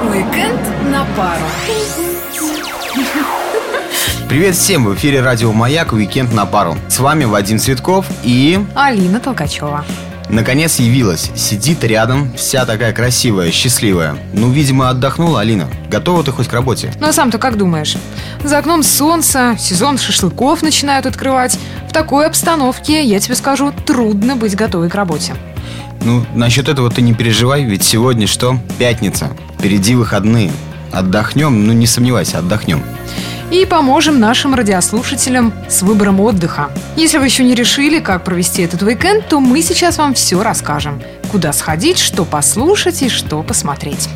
Уикенд на пару. Привет всем! В эфире радио «Маяк. Уикенд на пару». С вами Вадим Цветков и... Алина Толкачева. Наконец явилась. Сидит рядом, вся такая красивая, счастливая. Ну, видимо, отдохнула Алина. Готова ты хоть к работе? Ну а сам-то как думаешь? За окном солнце, сезон шашлыков начинают открывать. В такой обстановке, я тебе скажу, трудно быть готовой к работе. Ну, насчет этого ты не переживай, ведь сегодня что? Пятница. Впереди выходные. Отдохнем, ну не сомневайся, отдохнем. И поможем нашим радиослушателям с выбором отдыха. Если вы еще не решили, как провести этот уикенд, то мы сейчас вам все расскажем. Куда сходить, что послушать и что посмотреть.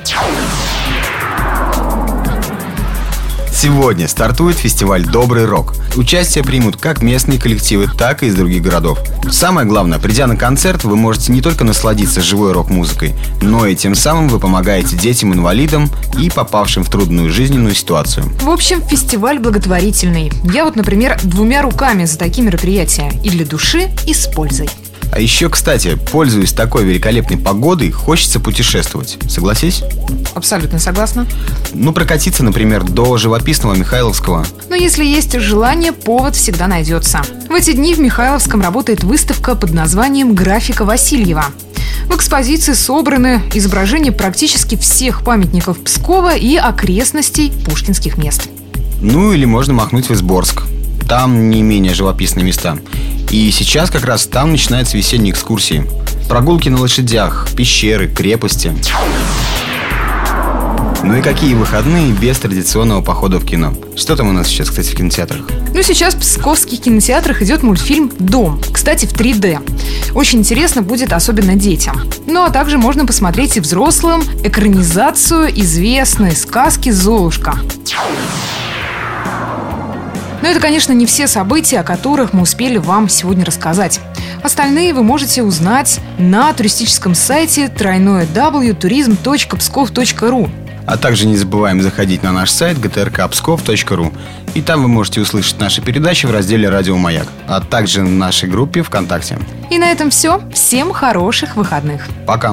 Сегодня стартует фестиваль «Добрый рок». Участие примут как местные коллективы, так и из других городов. Самое главное, придя на концерт, вы можете не только насладиться живой рок-музыкой, но и тем самым вы помогаете детям-инвалидам и попавшим в трудную жизненную ситуацию. В общем, фестиваль благотворительный. Я вот, например, двумя руками за такие мероприятия. И для души, и с пользой. А еще, кстати, пользуясь такой великолепной погодой, хочется путешествовать. Согласись? Абсолютно согласна. Ну, прокатиться, например, до живописного Михайловского. Но если есть желание, повод всегда найдется. В эти дни в Михайловском работает выставка под названием «Графика Васильева». В экспозиции собраны изображения практически всех памятников Пскова и окрестностей пушкинских мест. Ну, или можно махнуть в Изборск. Там не менее живописные места. И сейчас как раз там начинаются весенние экскурсии. Прогулки на лошадях, пещеры, крепости. Ну и какие выходные без традиционного похода в кино? Что там у нас сейчас, кстати, в кинотеатрах? Ну, сейчас в псковских кинотеатрах идет мультфильм «Дом». Кстати, в 3D. Очень интересно будет особенно детям. Ну, а также можно посмотреть и взрослым экранизацию известной сказки «Золушка». Но это, конечно, не все события, о которых мы успели вам сегодня рассказать. Остальные вы можете узнать на туристическом сайте www.turism.pskov.ru А также не забываем заходить на наш сайт gtrkpskov.ru И там вы можете услышать наши передачи в разделе «Радио Маяк», а также в нашей группе ВКонтакте. И на этом все. Всем хороших выходных. Пока!